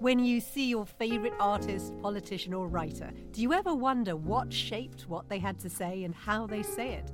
When you see your favourite artist, politician, or writer, do you ever wonder what shaped what they had to say and how they say it?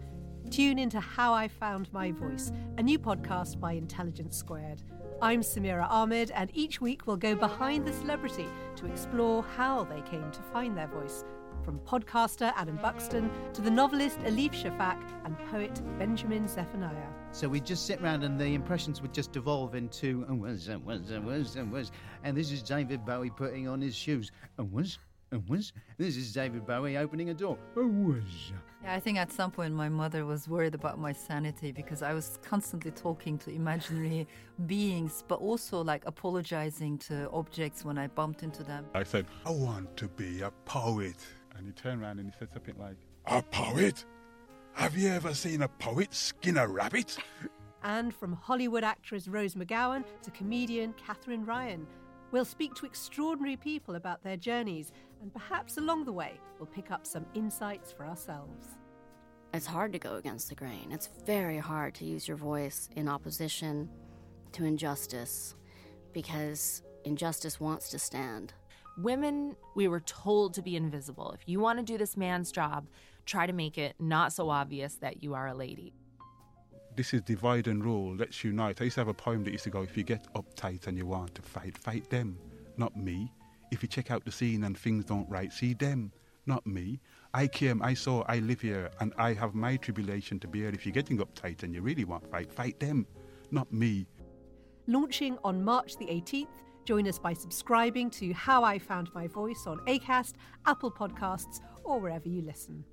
Tune into How I Found My Voice, a new podcast by Intelligence Squared. I'm Samira Ahmed, and each week we'll go behind the celebrity to explore how they came to find their voice. From podcaster Adam Buxton to the novelist Elif Shafak and poet Benjamin Zephaniah. So we'd just sit around and the impressions would just devolve into oh, was, uh, was, uh, was, uh, was. And this is David Bowie putting on his shoes. Oh, was, oh, was. This is David Bowie opening a door. Oh, was. Yeah, I think at some point my mother was worried about my sanity because I was constantly talking to imaginary beings, but also like apologizing to objects when I bumped into them. I said, I want to be a poet. And he turned around and he said something like, A poet? Have you ever seen a poet skin a rabbit? And from Hollywood actress Rose McGowan to comedian Katherine Ryan. We'll speak to extraordinary people about their journeys, and perhaps along the way, we'll pick up some insights for ourselves. It's hard to go against the grain. It's very hard to use your voice in opposition to injustice because injustice wants to stand. Women, we were told to be invisible. If you want to do this man's job, try to make it not so obvious that you are a lady. This is divide and rule. Let's unite. I used to have a poem that used to go, if you get uptight and you want to fight, fight them, not me. If you check out the scene and things don't right, see them, not me. I came, I saw, I live here, and I have my tribulation to bear. If you're getting uptight and you really want fight, fight them, not me. Launching on March the 18th, join us by subscribing to How I Found My Voice on ACAST, Apple Podcasts, or wherever you listen.